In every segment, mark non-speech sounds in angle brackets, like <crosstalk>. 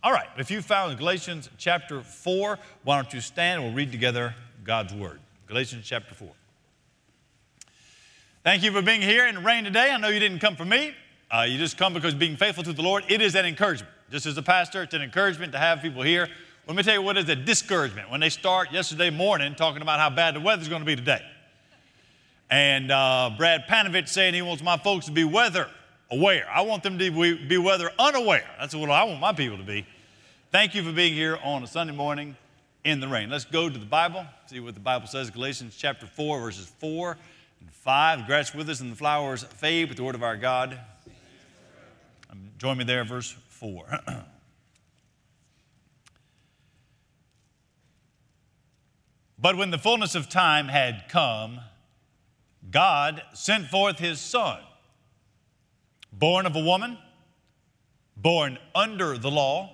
All right, if you found Galatians chapter 4, why don't you stand and we'll read together God's word. Galatians chapter 4. Thank you for being here in the rain today. I know you didn't come for me. Uh, you just come because being faithful to the Lord, it is an encouragement. Just as a pastor, it's an encouragement to have people here. Let me tell you what is a discouragement. When they start yesterday morning talking about how bad the weather's going to be today. And uh, Brad Panovich saying he wants my folks to be weather aware. I want them to be be weather unaware. That's what I want my people to be. Thank you for being here on a Sunday morning in the rain. Let's go to the Bible, see what the Bible says. Galatians chapter 4, verses 4 and 5. The grass withers and the flowers fade, but the word of our God. Um, join me there, verse 4. <clears throat> but when the fullness of time had come, God sent forth his Son, born of a woman, born under the law,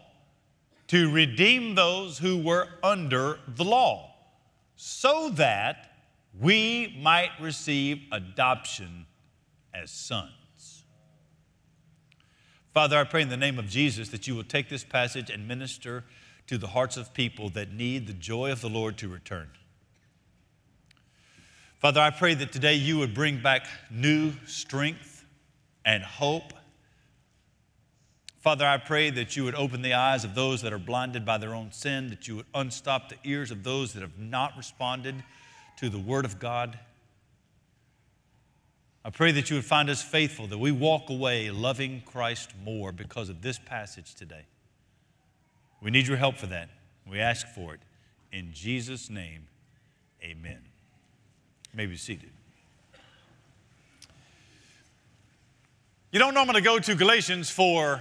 to redeem those who were under the law, so that we might receive adoption as sons. Father, I pray in the name of Jesus that you will take this passage and minister to the hearts of people that need the joy of the Lord to return. Father, I pray that today you would bring back new strength and hope. Father, I pray that you would open the eyes of those that are blinded by their own sin, that you would unstop the ears of those that have not responded to the Word of God. I pray that you would find us faithful, that we walk away loving Christ more because of this passage today. We need your help for that. We ask for it. In Jesus' name, amen. You may be seated. You don't normally go to Galatians for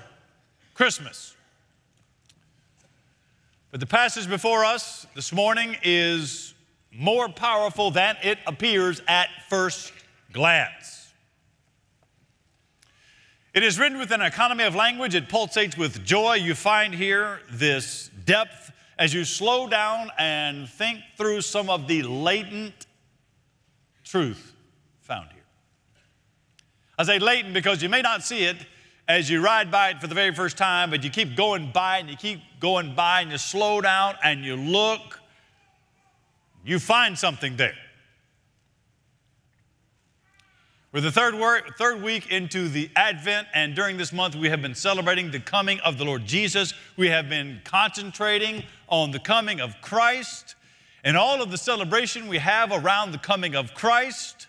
Christmas. But the passage before us this morning is more powerful than it appears at first glance. It is written with an economy of language, it pulsates with joy. You find here this depth as you slow down and think through some of the latent truth found here. I say latent because you may not see it as you ride by it for the very first time, but you keep going by and you keep going by and you slow down and you look, you find something there. We're the third, third week into the Advent, and during this month, we have been celebrating the coming of the Lord Jesus. We have been concentrating on the coming of Christ and all of the celebration we have around the coming of Christ,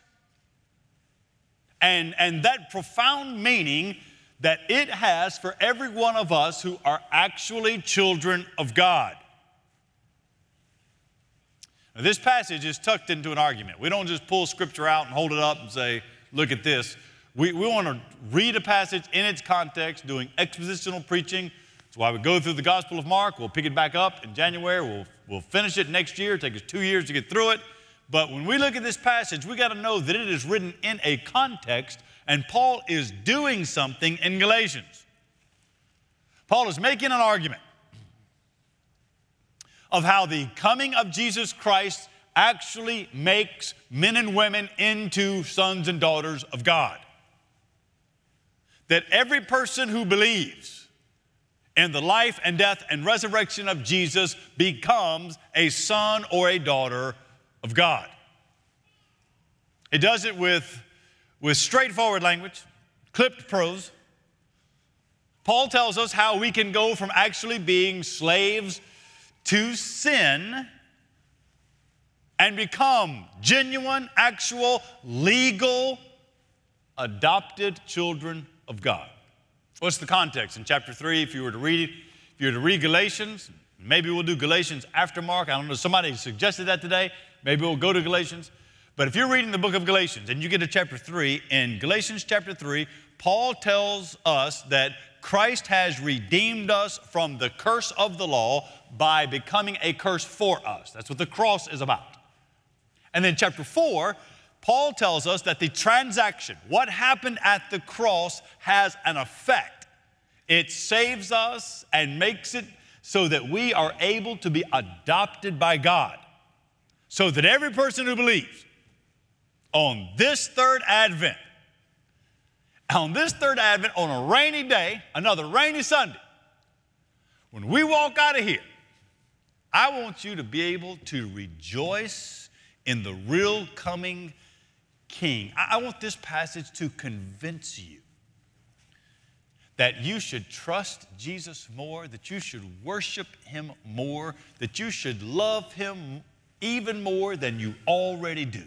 and, and that profound meaning that it has for every one of us who are actually children of God. Now, this passage is tucked into an argument. We don't just pull scripture out and hold it up and say, look at this. We, we want to read a passage in its context, doing expositional preaching that's why we go through the Gospel of Mark. We'll pick it back up in January. We'll, we'll finish it next year. It'll take us two years to get through it. But when we look at this passage, we got to know that it is written in a context, and Paul is doing something in Galatians. Paul is making an argument of how the coming of Jesus Christ actually makes men and women into sons and daughters of God. That every person who believes in the life and death and resurrection of Jesus becomes a son or a daughter of God. It does it with, with straightforward language, clipped prose. Paul tells us how we can go from actually being slaves to sin and become genuine, actual, legal, adopted children of God. What's the context? In chapter 3, if you were to read it, if you were to read Galatians, maybe we'll do Galatians after Mark. I don't know, somebody suggested that today. Maybe we'll go to Galatians. But if you're reading the book of Galatians and you get to chapter 3, in Galatians chapter 3, Paul tells us that Christ has redeemed us from the curse of the law by becoming a curse for us. That's what the cross is about. And then chapter 4, Paul tells us that the transaction, what happened at the cross, has an effect it saves us and makes it so that we are able to be adopted by God. So that every person who believes on this third Advent, on this third Advent, on a rainy day, another rainy Sunday, when we walk out of here, I want you to be able to rejoice in the real coming King. I, want this passage to convince you that you should trust Jesus more, that you should worship Him more, that you should love Him even more than you already do.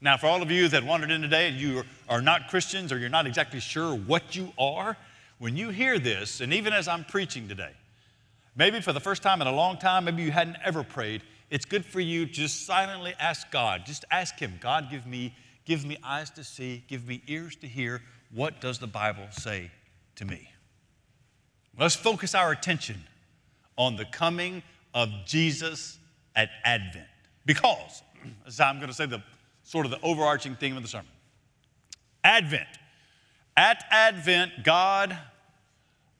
Now, for all of you that wandered in today and you are not Christians or you're not exactly sure what you are, when you hear this, and even as I'm preaching today, maybe for the first time in a long time, maybe you hadn't ever prayed, it's good for you to just silently ask God. Just ask Him, God, give me, give me eyes to see, give me ears to hear. What does the Bible say to me? Let's focus our attention on the coming of Jesus at Advent. Because, as I'm going to say the sort of the overarching theme of the sermon. Advent. At Advent, God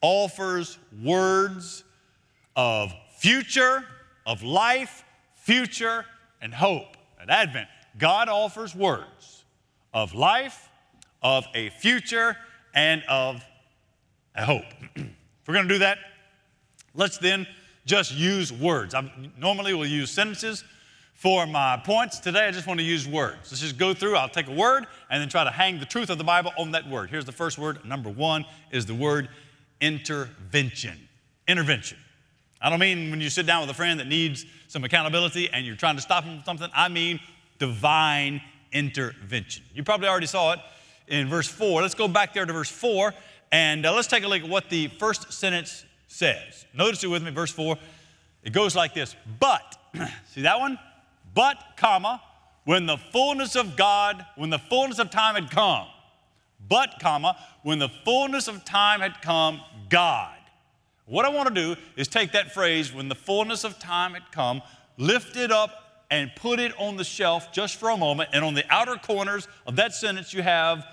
offers words of future, of life, future, and hope. At Advent, God offers words of life, of a future, and of a hope. <clears throat> if we're going to do that, let's then just use words. I'm, normally, we'll use sentences for my points today, I just want to use words. Let's just go through. I'll take a word and then try to hang the truth of the Bible on that word. Here's the first word. Number one is the word intervention. Intervention. I don't mean when you sit down with a friend that needs some accountability and you're trying to stop him from something. I mean divine intervention. You probably already saw it in verse 4. Let's go back there to verse 4 and uh, let's take a look at what the first sentence says. Notice it with me, verse 4. It goes like this But, <clears throat> see that one? But, comma, when the fullness of God, when the fullness of time had come, but, comma, when the fullness of time had come, God. What I want to do is take that phrase, when the fullness of time had come, lift it up and put it on the shelf just for a moment. And on the outer corners of that sentence, you have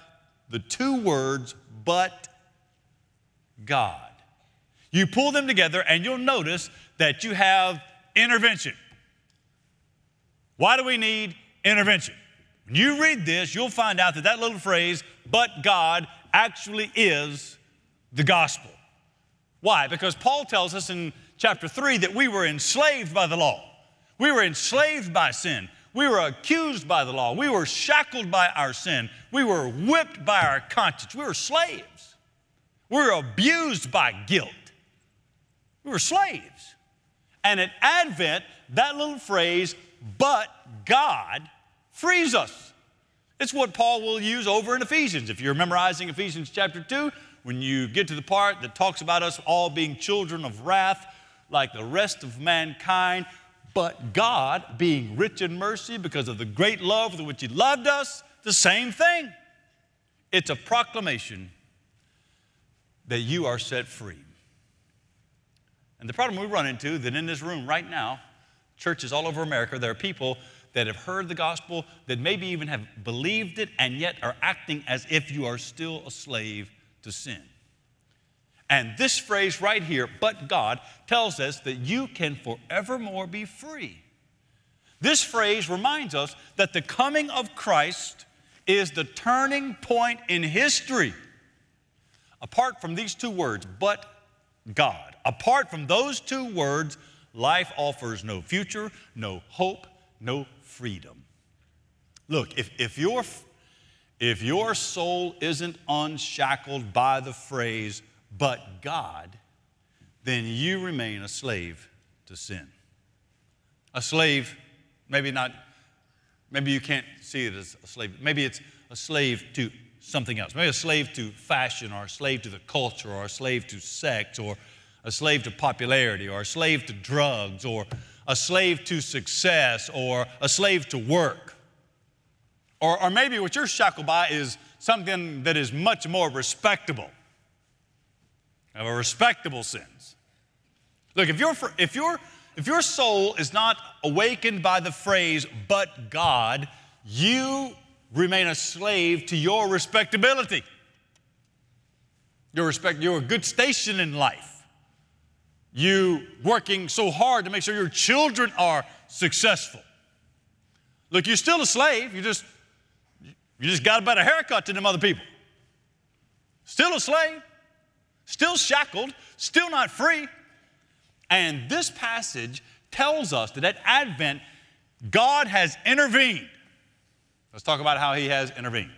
the two words, but God. You pull them together and you'll notice that you have intervention. Why do we need intervention? When you read this, you'll find out that that little phrase, but God, actually is the gospel. Why? Because Paul tells us in chapter 3 that we were enslaved by the law. We were enslaved by sin. We were accused by the law. We were shackled by our sin. We were whipped by our conscience. We were slaves. We were abused by guilt. We were slaves. And at Advent, that little phrase, but God frees us. It's what Paul will use over in Ephesians. If you're memorizing Ephesians chapter 2, when you get to the part that talks about us all being children of wrath like the rest of mankind, but God, being rich in mercy because of the great love with which He loved us, the same thing. It's a proclamation that you are set free. And the problem we run into that in this room right now churches all over America, there are people that have heard the gospel, that maybe even have believed it, and yet are acting as if you are still a slave to sin. And this phrase right here, but God, tells us that you can forevermore be free. This phrase reminds us that the coming of Christ is the turning point in history. Apart from these two words, but God, apart from those two words, life offers no future, no hope, no freedom. Look, if, if, your, if your soul isn't unshackled by the phrase, but God, then you remain a slave to sin. A slave, maybe not, maybe you can't see it as a slave, maybe it's a slave to something else. Maybe a slave to fashion, or a slave to the culture, or a slave to sex, or a slave to popularity, or a slave to drugs, or a slave to success, or a slave to work. Or, or maybe what you're shackled by is something that is much more respectable, of a respectable sense. Look, if, you if, you if your soul is not awakened by the phrase, but God, you remain a slave to your respectability, your, respect, your good station in life you working so hard to make sure your children are successful. Look, you're still a slave. You just you just got a better haircut than them other people. Still a slave. still shackled, still not free. And this passage tells us that at Advent, God has intervened. Let's talk about how He has intervened.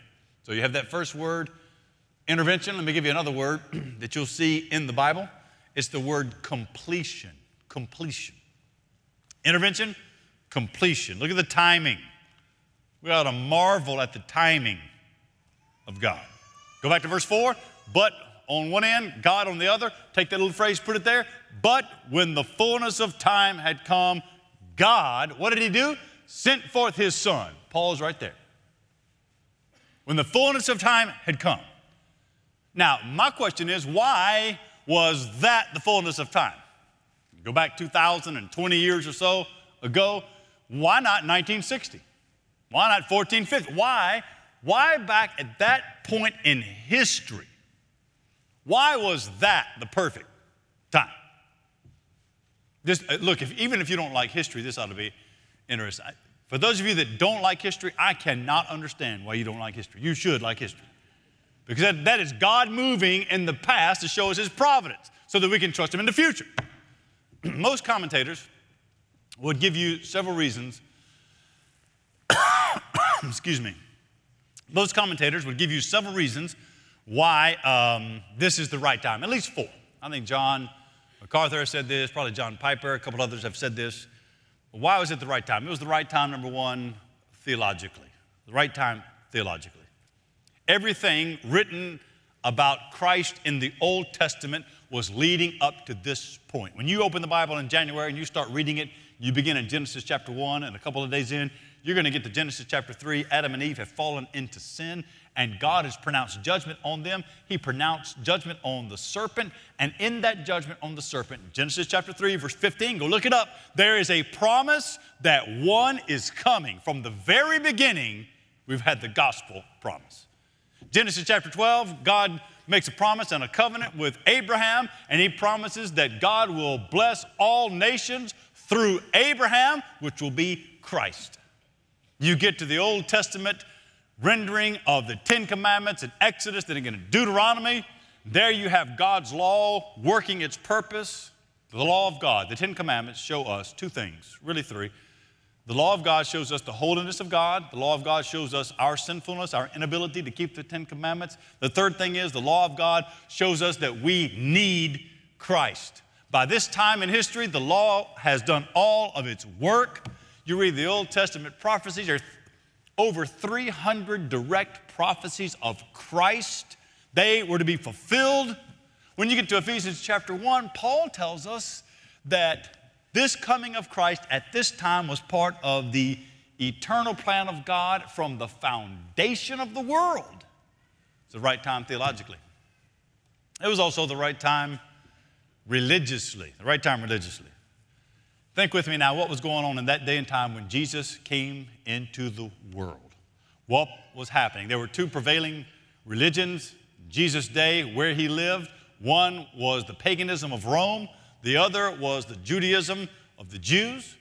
So you have that first word, intervention. Let me give you another word <clears throat> that you'll see in the Bible. It's the word completion. Completion. Intervention, completion. Look at the timing. We ought to marvel at the timing of God. Go back to verse 4. But on one end, God on the other. Take that little phrase, put it there. But when the fullness of time had come, God, what did He do? Sent forth His Son. Paul's right there. When the fullness of time had come. Now, my question is why was that the fullness of time? Go back 2,020 years or so ago. Why not 1960? Why not 1450? Why? Why back at that point in history? Why was that the perfect time? This, uh, look, if, even if you don't like history, this ought to be interesting. For those of you that don't like history, I cannot understand why you don't like history. You should like history. Because that, that is God moving in the past to show us His providence so that we can trust Him in the future. <clears throat> Most commentators would give you several reasons. <coughs> Excuse me. Most commentators would give you several reasons why um, this is the right time, at least four. I think John MacArthur said this, probably John Piper, a couple others have said this. Why was it the right time? It was the right time, number one, theologically. The right time theologically. Everything written about Christ in the Old Testament was leading up to this point. When you open the Bible in January and you start reading it, you begin in Genesis chapter 1, and a couple of days in, you're going to get to Genesis chapter 3. Adam and Eve have fallen into sin, and God has pronounced judgment on them. He pronounced judgment on the serpent, and in that judgment on the serpent, Genesis chapter 3, verse 15, go look it up. There is a promise that one is coming. From the very beginning, we've had the gospel promise. Genesis chapter 12, God makes a promise and a covenant with Abraham, and he promises that God will bless all nations through Abraham, which will be Christ. You get to the Old Testament rendering of the Ten Commandments in Exodus, then again in Deuteronomy. There you have God's law working its purpose. The law of God, the Ten Commandments show us two things, really three. The law of God shows us the holiness of God. The law of God shows us our sinfulness, our inability to keep the Ten Commandments. The third thing is the law of God shows us that we need Christ. By this time in history, the law has done all of its work. You read the Old Testament prophecies, there are over 300 direct prophecies of Christ. They were to be fulfilled. When you get to Ephesians chapter 1, Paul tells us that this coming of Christ at this time was part of the eternal plan of God from the foundation of the world. It's the right time theologically. It was also the right time religiously, the right time religiously. Think with me now what was going on in that day and time when Jesus came into the world. What was happening? There were two prevailing religions Jesus' day where he lived. One was the paganism of Rome, the other was the Judaism of the Jews.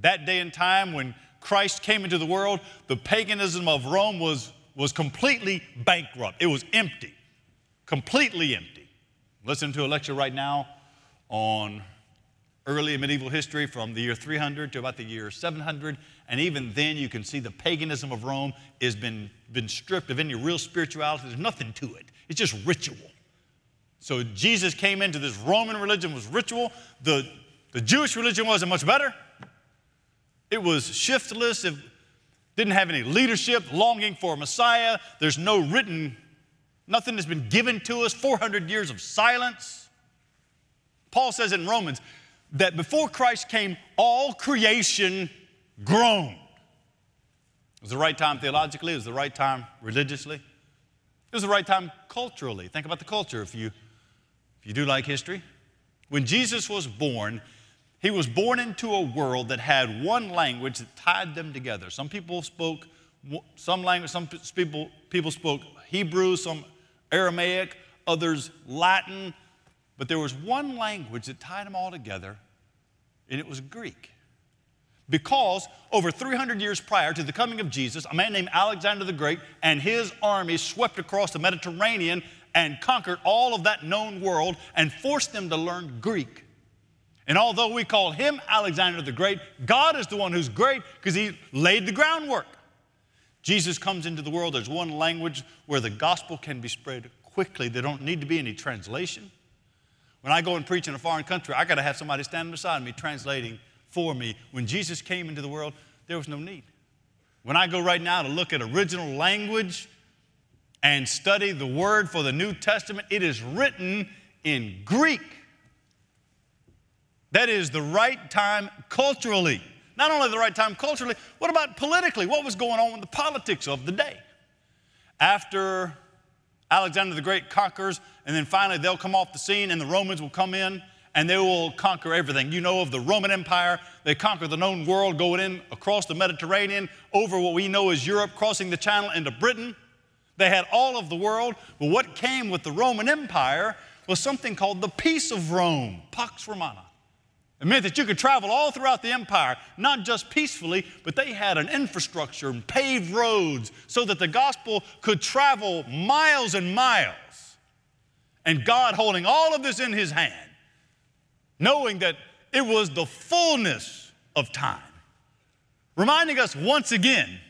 That day and time when Christ came into the world, the paganism of Rome was, was completely bankrupt. It was empty, completely empty. Listen to a lecture right now on early medieval history from the year 300 to about the year 700. And even then, you can see the paganism of Rome has been, been stripped of any real spirituality. There's nothing to it, it's just ritual. So Jesus came into this Roman religion was ritual. The, the Jewish religion wasn't much better. It was shiftless. It didn't have any leadership, longing for a Messiah. There's no written, nothing has been given to us. 400 years of silence. Paul says in Romans, that before Christ came, all creation groaned. It was the right time theologically, it was the right time religiously, it was the right time culturally. Think about the culture if you, you do like history. When Jesus was born, he was born into a world that had one language that tied them together. Some people spoke some language, some people, people spoke Hebrew, some Aramaic, others Latin, but there was one language that tied them all together, and it was Greek. Because over 300 years prior to the coming of Jesus, a man named Alexander the Great and his army swept across the Mediterranean and conquered all of that known world and forced them to learn Greek. And although we call him Alexander the Great, God is the one who's great because he laid the groundwork. Jesus comes into the world, there's one language where the gospel can be spread quickly. There don't need to be any translation. When I go and preach in a foreign country, I got to have somebody standing beside me translating for me. When Jesus came into the world, there was no need. When I go right now to look at original language and study the word for the New Testament, it is written in Greek. That is the right time culturally. Not only the right time culturally, what about politically? What was going on with the politics of the day? After Alexander the Great conquers, and then finally they'll come off the scene and the Romans will come in and they will conquer everything. You know of the Roman Empire. They conquer the known world, going in across the Mediterranean, over what we know as Europe, crossing the channel into Britain. They had all of the world. But what came with the Roman Empire was something called the Peace of Rome, Pax Romana. It meant that you could travel all throughout the empire, not just peacefully, but they had an infrastructure and paved roads so that the gospel could travel miles and miles. And God holding all of this in his hand, knowing that it was the fullness of time, reminding us once again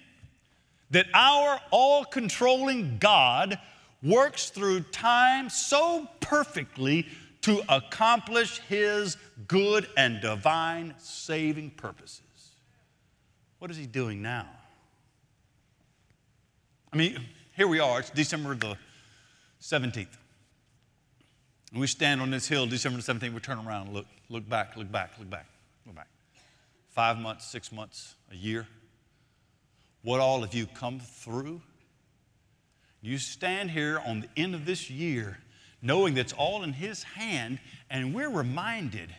that our all controlling God works through time so perfectly to accomplish His good and divine saving purposes. What is He doing now? I mean, here we are, it's December the 17th. And we stand on this hill, December the 17th, we turn around look, look back, look back, look back, look back. Five months, six months, a year. What all of you come through? You stand here on the end of this year knowing that's all in His hand, and we're reminded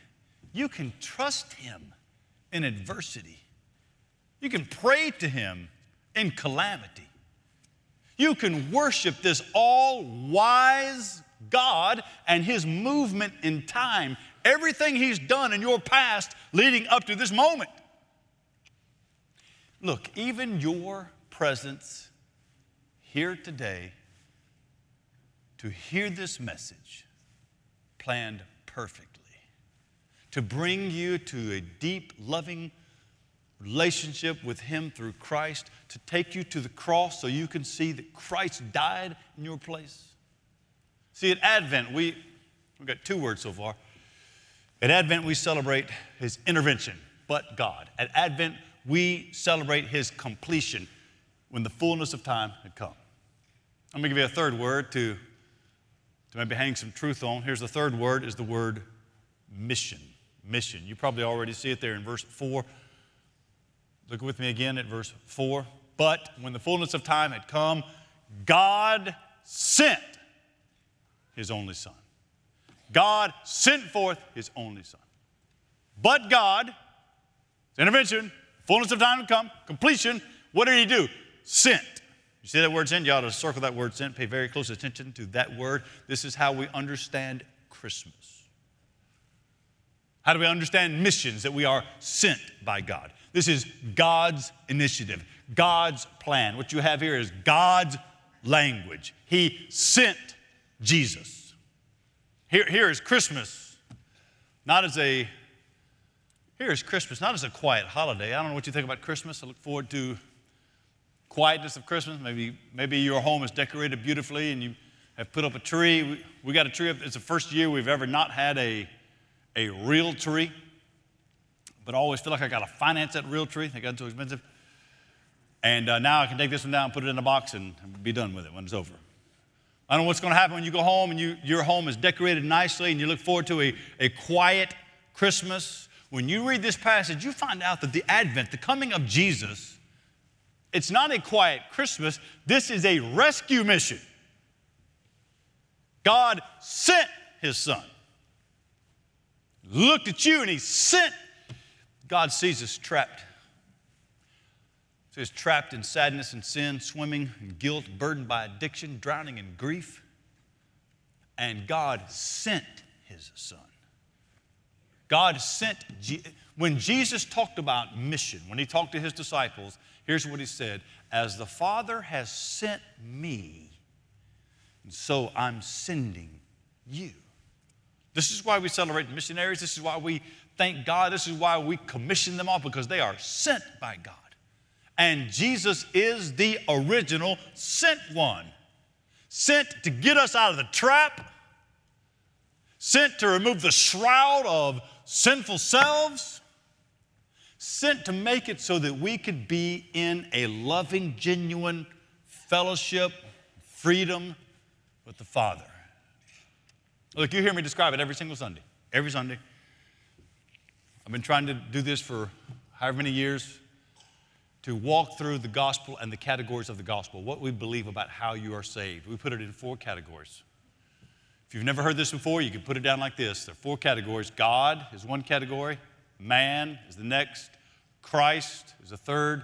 you can trust Him in adversity. You can pray to Him in calamity. You can worship this all wise God and His movement in time, everything He's done in your past leading up to this moment. Look, even your presence here today to hear this message planned perfectly, to bring you to a deep, loving relationship with Him through Christ, to take you to the cross so you can see that Christ died in your place. See, at Advent, we, we've got two words so far. At Advent, we celebrate His intervention, but God. At Advent, we celebrate His completion when the fullness of time had come. I'm going to give you a third word to to maybe hang some truth on. Here's the third word is the word mission. Mission. You probably already see it there in verse 4. Look with me again at verse 4. But when the fullness of time had come, God sent his only son. God sent forth his only son. But God, intervention, fullness of time to come, completion, what did he do? Sent. You see that word sent? You ought to circle that word sent. Pay very close attention to that word. This is how we understand Christmas. How do we understand missions that we are sent by God? This is God's initiative, God's plan. What you have here is God's language. He sent Jesus. Here, here is Christmas, not as a here is Christmas, not as a quiet holiday. I don't know what you think about Christmas. I look forward to quietness of Christmas. Maybe, maybe your home is decorated beautifully and you have put up a tree. We, we got a tree up. It's the first year we've ever not had a, a real tree. But I always feel like I got to finance that real tree. They got too expensive. And uh, now I can take this one down, put it in a box, and be done with it when it's over. I don't know what's going to happen when you go home and you, your home is decorated nicely and you look forward to a, a quiet Christmas. When you read this passage, you find out that the advent, the coming of Jesus, it's not a quiet Christmas, this is a rescue mission. God sent his son. Looked at you and he sent. God sees us trapped. He says trapped in sadness and sin, swimming in guilt, burdened by addiction, drowning in grief. And God sent his son. God sent, when Jesus talked about mission, when he talked to his disciples, Here's what he said As the Father has sent me, And so I'm sending you. This is why we celebrate missionaries. This is why we thank God. This is why we commission them all because they are sent by God. And Jesus is the original sent one, sent to get us out of the trap, sent to remove the shroud of sinful selves, sent to make it so that we could be in a loving, genuine fellowship, freedom with the Father. Look, you hear me describe it every single Sunday. Every Sunday. I've been trying to do this for however many years to walk through the gospel and the categories of the gospel, what we believe about how you are saved. We put it in four categories. If you've never heard this before, you can put it down like this there are four categories God is one category, man is the next, Christ is the third,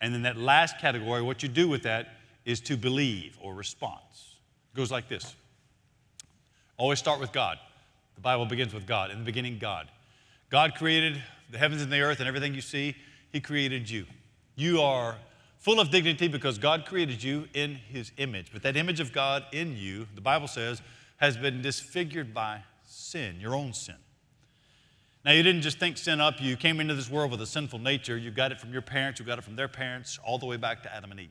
and then that last category, what you do with that is to believe or response. It goes like this Always start with God. The Bible begins with God. In the beginning, God. God created the heavens and the earth and everything you see, He created you. You are full of dignity because God created you in His image. But that image of God in you, the Bible says, has been disfigured by sin, your own sin. Now, you didn't just think sin up. You came into this world with a sinful nature. You got it from your parents, you got it from their parents, all the way back to Adam and Eve.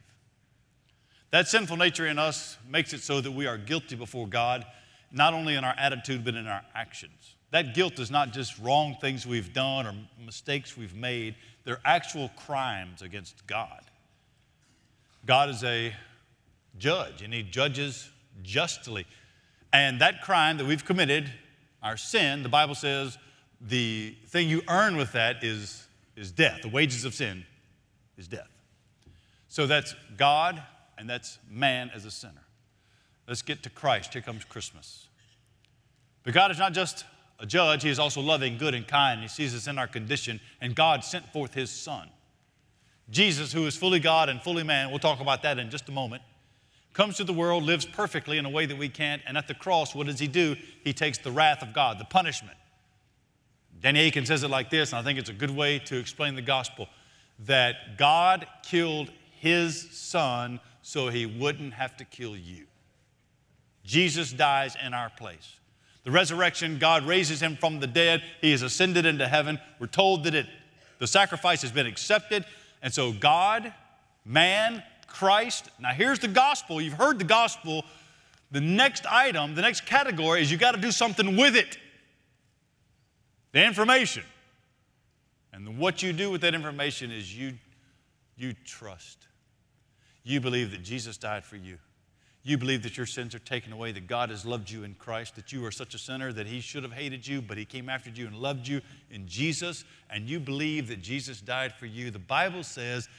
That sinful nature in us makes it so that we are guilty before God, not only in our attitude, but in our actions. That guilt is not just wrong things we've done or mistakes we've made, they're actual crimes against God. God is a judge, and He judges justly. And that crime that we've committed, our sin, the Bible says the thing you earn with that is, is death. The wages of sin is death. So that's God and that's man as a sinner. Let's get to Christ. Here comes Christmas. But God is not just a judge, He is also loving, good, and kind. He sees us in our condition, and God sent forth His Son. Jesus, who is fully God and fully man, we'll talk about that in just a moment, comes to the world, lives perfectly in a way that we can't, and at the cross, what does He do? He takes the wrath of God, the punishment. Danny Akin says it like this, and I think it's a good way to explain the gospel that God killed His Son so He wouldn't have to kill you. Jesus dies in our place. The resurrection, God raises him from the dead. He has ascended into heaven. We're told that it, the sacrifice has been accepted. And so, God, man, Christ. Now, here's the gospel. You've heard the gospel. The next item, the next category is you got to do something with it the information. And what you do with that information is you, you trust. You believe that Jesus died for you. You believe that your sins are taken away, that God has loved you in Christ, that you are such a sinner that He should have hated you, but He came after you and loved you in Jesus, and you believe that Jesus died for you. The Bible says,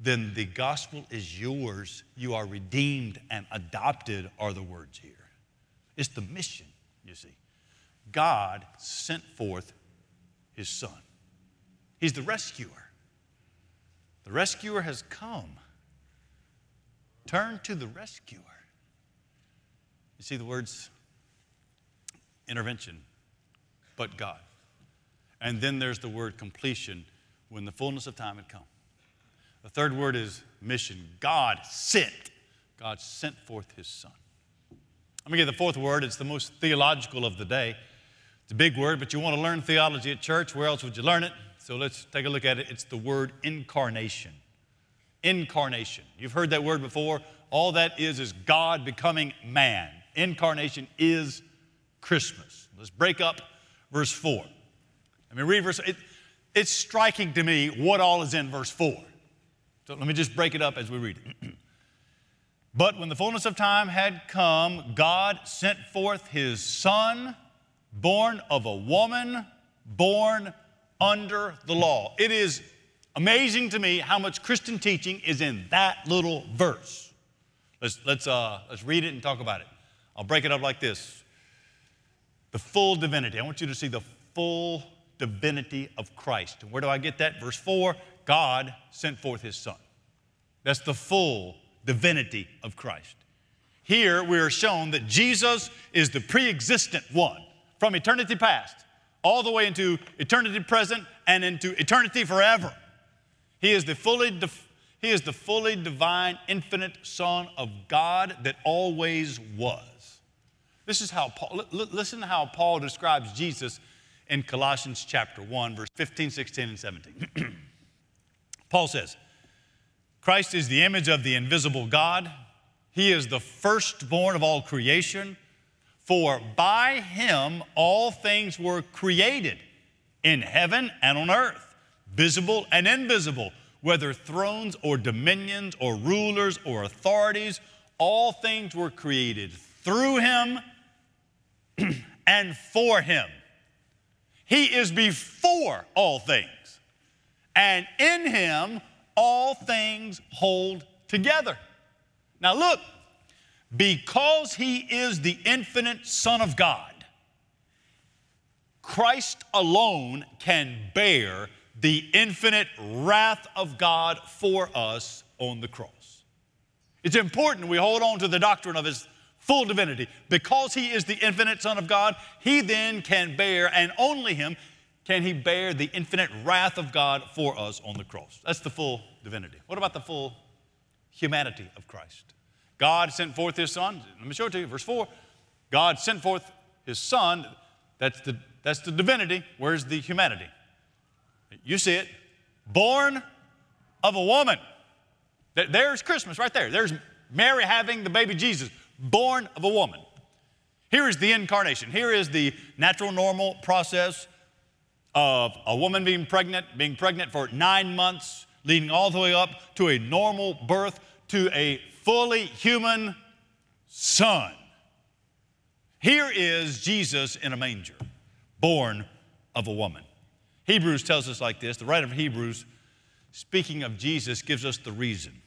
then the gospel is yours. You are redeemed and adopted, are the words here. It's the mission, you see. God sent forth His Son, He's the rescuer. The rescuer has come. Turn to the rescuer. You see the words intervention, but God. And then there's the word completion when the fullness of time had come. The third word is mission. God sent. God sent forth his son. Let me give the fourth word. It's the most theological of the day. It's a big word, but you want to learn theology at church. Where else would you learn it? So let's take a look at it. It's the word incarnation. Incarnation. You've heard that word before. All that is is God becoming man incarnation is Christmas. Let's break up verse 4. I mean, read verse it, It's striking to me what all is in verse 4. So let me just break it up as we read it. <clears throat> but when the fullness of time had come, God sent forth his Son, born of a woman, born under the law. It is amazing to me how much Christian teaching is in that little verse. Let's, let's, uh, let's read it and talk about it. I'll break it up like this the full divinity. I want you to see the full divinity of Christ. Where do I get that? Verse 4 God sent forth his Son. That's the full divinity of Christ. Here we are shown that Jesus is the pre existent one from eternity past all the way into eternity present and into eternity forever. He is the fully, He is the fully divine, infinite Son of God that always was. This is how Paul, listen to how Paul describes Jesus in Colossians chapter 1, verse 15, 16, and 17. <clears throat> Paul says, Christ is the image of the invisible God. He is the firstborn of all creation. For by him all things were created in heaven and on earth, visible and invisible, whether thrones or dominions or rulers or authorities, all things were created through him <clears throat> and for him. He is before all things, and in him all things hold together. Now, look, because he is the infinite Son of God, Christ alone can bear the infinite wrath of God for us on the cross. It's important we hold on to the doctrine of his full divinity. Because he is the infinite Son of God, he then can bear, and only him can he bear the infinite wrath of God for us on the cross. That's the full divinity. What about the full humanity of Christ? God sent forth his Son. Let me show it to you. Verse 4 God sent forth his Son. That's the, that's the divinity. Where's the humanity? You see it. Born of a woman. There's Christmas right there. There's Mary having the baby Jesus, born of a woman. Here is the incarnation. Here is the natural, normal process of a woman being pregnant, being pregnant for nine months, leading all the way up to a normal birth to a fully human son. Here is Jesus in a manger, born of a woman. Hebrews tells us like this the writer of Hebrews, speaking of Jesus, gives us the reason.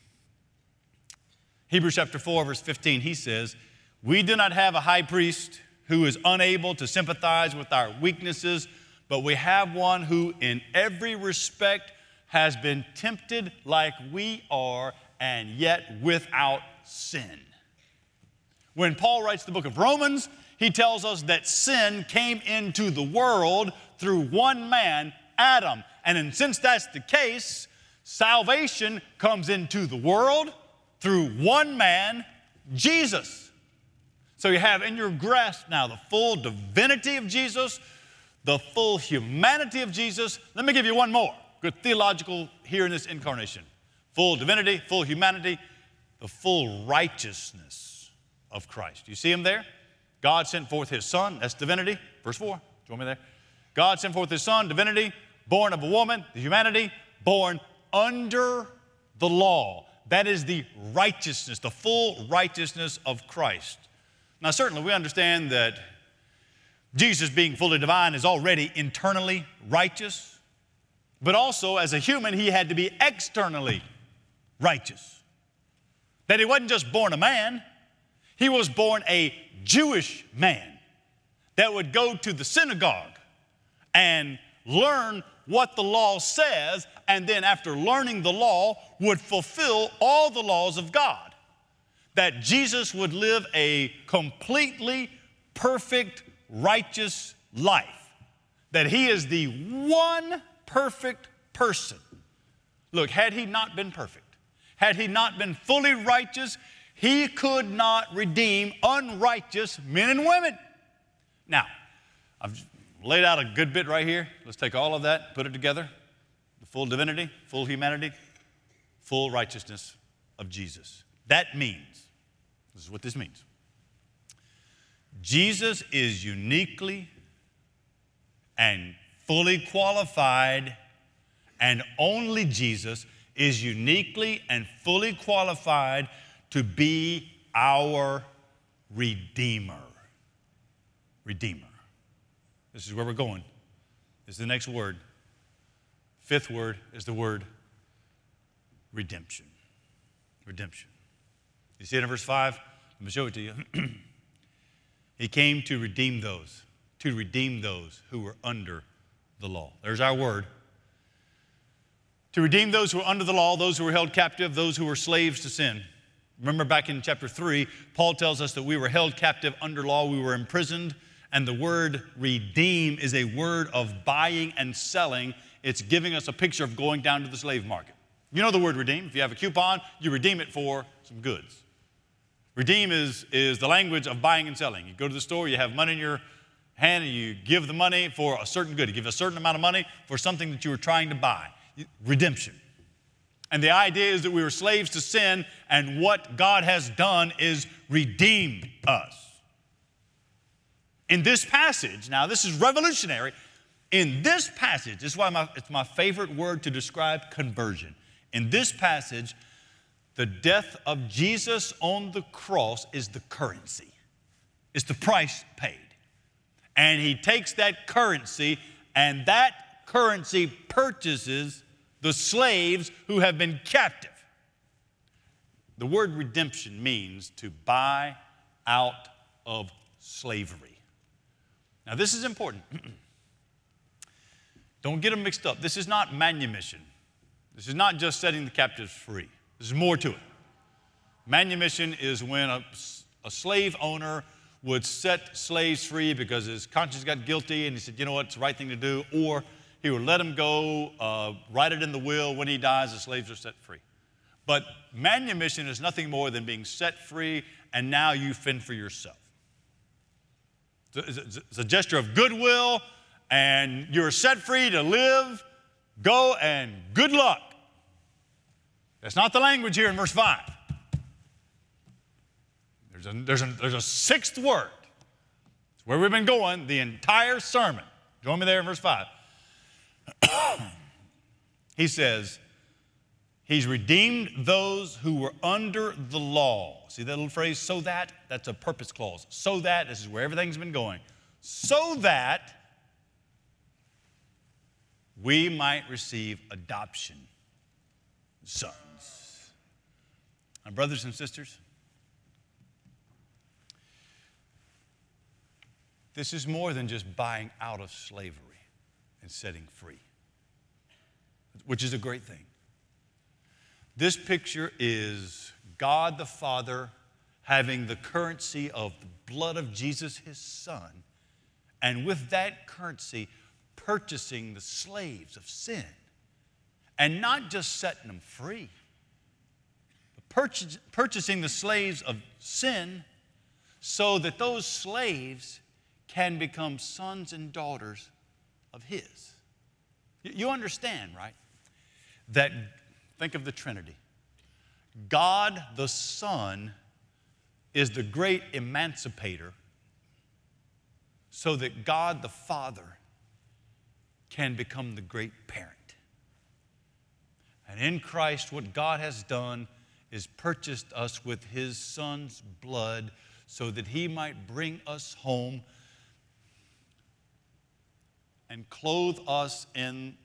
Hebrews chapter 4, verse 15, he says, We do not have a high priest who is unable to sympathize with our weaknesses, but we have one who, in every respect, has been tempted like we are, and yet without sin. When Paul writes the book of Romans, he tells us that sin came into the world through one man, Adam. And since that's the case, salvation comes into the world through one man, Jesus. So you have in your grasp now the full divinity of Jesus, the full humanity of Jesus. Let me give you one more. Good theological here in this incarnation. Full divinity, full humanity, the full righteousness of Christ. You see him there? God sent forth his son, that's divinity. Verse 4. Join me there. God sent forth his son, divinity, born of a woman, the humanity, born under the law. That is the righteousness, the full righteousness of Christ. Now, certainly we understand that Jesus, being fully divine, is already internally righteous, but also as a human, he had to be externally righteous. That he wasn't just born a man, he was born a Jewish man that would go to the synagogue and learn what the law says, and then after learning the law, would fulfill all the laws of God. That Jesus would live a completely perfect, righteous life. That he is the one perfect person. Look, had he not been perfect, had he not been fully righteous, he could not redeem unrighteous men and women. Now, I've laid out a good bit right here. Let's take all of that, put it together. The full divinity, full humanity, full righteousness of Jesus. That means, this is what this means. Jesus is uniquely and fully qualified, and only Jesus is uniquely and fully qualified to be our Redeemer. Redeemer. This is where we're going. This is the next word. Fifth word is the word redemption. Redemption. You see it in verse 5? Let me show it to you. <clears throat> he came to redeem those, to redeem those who were under the law. There's our word. To redeem those who were under the law, those who were held captive, those who were slaves to sin. Remember back in chapter 3, Paul tells us that we were held captive under law, we were imprisoned and the word redeem is a word of buying and selling. It's giving us a picture of going down to the slave market. You know the word redeem. If you have a coupon, you redeem it for some goods. Redeem is, is the language of buying and selling. You go to the store, you have money in your hand, and you give the money for a certain good. You give a certain amount of money for something that you were trying to buy. Redemption. And the idea is that we were slaves to sin, and what God has done is redeemed us. In this passage, now this is revolutionary. In this passage, this is why my, it's my favorite word to describe conversion. In this passage, the death of Jesus on the cross is the currency, it's the price paid. And he takes that currency, and that currency purchases the slaves who have been captive. The word redemption means to buy out of slavery. Now, this is important. <clears throat> Don't get them mixed up. This is not manumission. This is not just setting the captives free. There's more to it. Manumission is when a, a slave owner would set slaves free because his conscience got guilty and he said, you know what, it's the right thing to do, or he would let them go, uh, write it in the will. When he dies, the slaves are set free. But manumission is nothing more than being set free and now you fend for yourself. It's a gesture of goodwill and you're set free to live, go, and good luck. That's not the language here in verse 5. There's a, there's a, there's a sixth word. It's where we've been going the entire sermon. Join me there in verse 5. <coughs> he says, He's redeemed those who were under the law. See that little phrase, so that? That's a purpose clause. So that, this is where everything's been going. So that we might receive adoption sons. My brothers and sisters, this is more than just buying out of slavery and setting free, which is a great thing. This picture is God the Father having the currency of the blood of Jesus, his son, and with that currency, purchasing the slaves of sin and not just setting them free purchasing the slaves of sin so that those slaves can become sons and daughters of His. You understand, right? That, think of the Trinity. God the Son is the great emancipator so that God the Father can become the great parent. And in Christ, what God has done is purchased us with his son's blood so that he might bring us home and clothe us in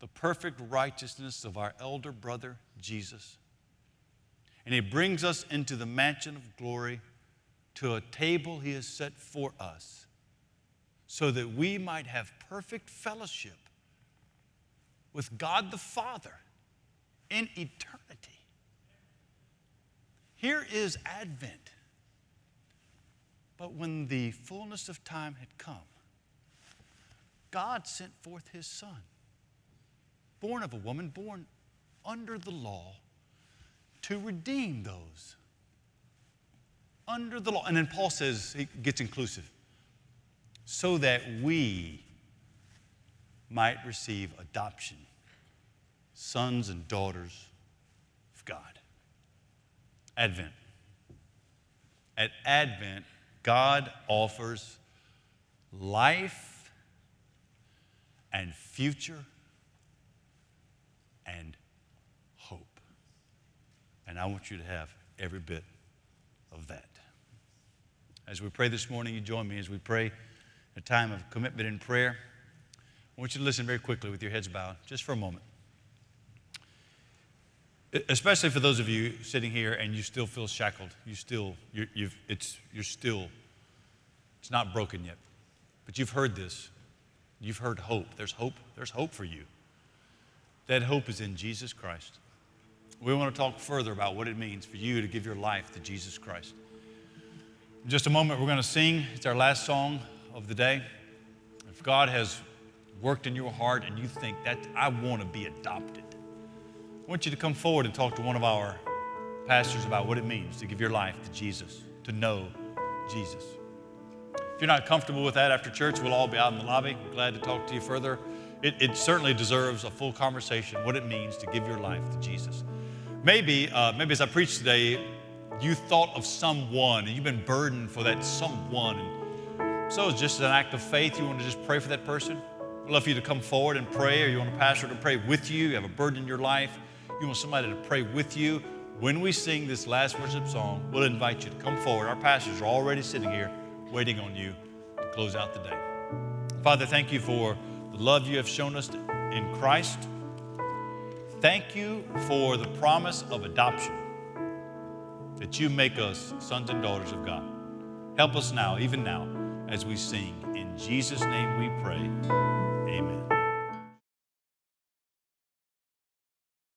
the perfect righteousness of our elder brother Jesus. And he brings us into the mansion of glory to a table he has set for us so that we might have perfect fellowship with God the Father in eternity. Here is Advent. But when the fullness of time had come, God sent forth his Son, born of a woman, born under the law, to redeem those under the law. And then Paul says, he gets inclusive, so that we might receive adoption, sons and daughters of God. Advent. At Advent, God offers life and future and hope. And I want you to have every bit of that. As we pray this morning, you join me as we pray a time of commitment in prayer. I want you to listen very quickly with your heads bowed, just for a moment especially for those of you sitting here and you still feel shackled. You still, you're, you've, it's, you're still, it's not broken yet. But you've heard this. You've heard hope. There's hope. There's hope for you. That hope is in Jesus Christ. We want to talk further about what it means for you to give your life to Jesus Christ. In just a moment, we're going to sing. It's our last song of the day. If God has worked in your heart and you think that I want to be adopted, I want you to come forward and talk to one of our pastors about what it means to give your life to Jesus, to know Jesus. If you're not comfortable with that after church, we'll all be out in the lobby. Glad to talk to you further. It, it certainly deserves a full conversation what it means to give your life to Jesus. Maybe, uh, maybe as I preach today, you thought of someone and you've been burdened for that someone. And so it's just an act of faith. You want to just pray for that person. I'd love for you to come forward and pray, or you want a pastor to pray with you. You have a burden in your life. You want somebody to pray with you. When we sing this last worship song, we'll invite you to come forward. Our pastors are already sitting here waiting on you to close out the day. Father, thank you for the love you have shown us in Christ. Thank you for the promise of adoption, that you make us sons and daughters of God. Help us now, even now, as we sing. In Jesus' name we pray. Amen.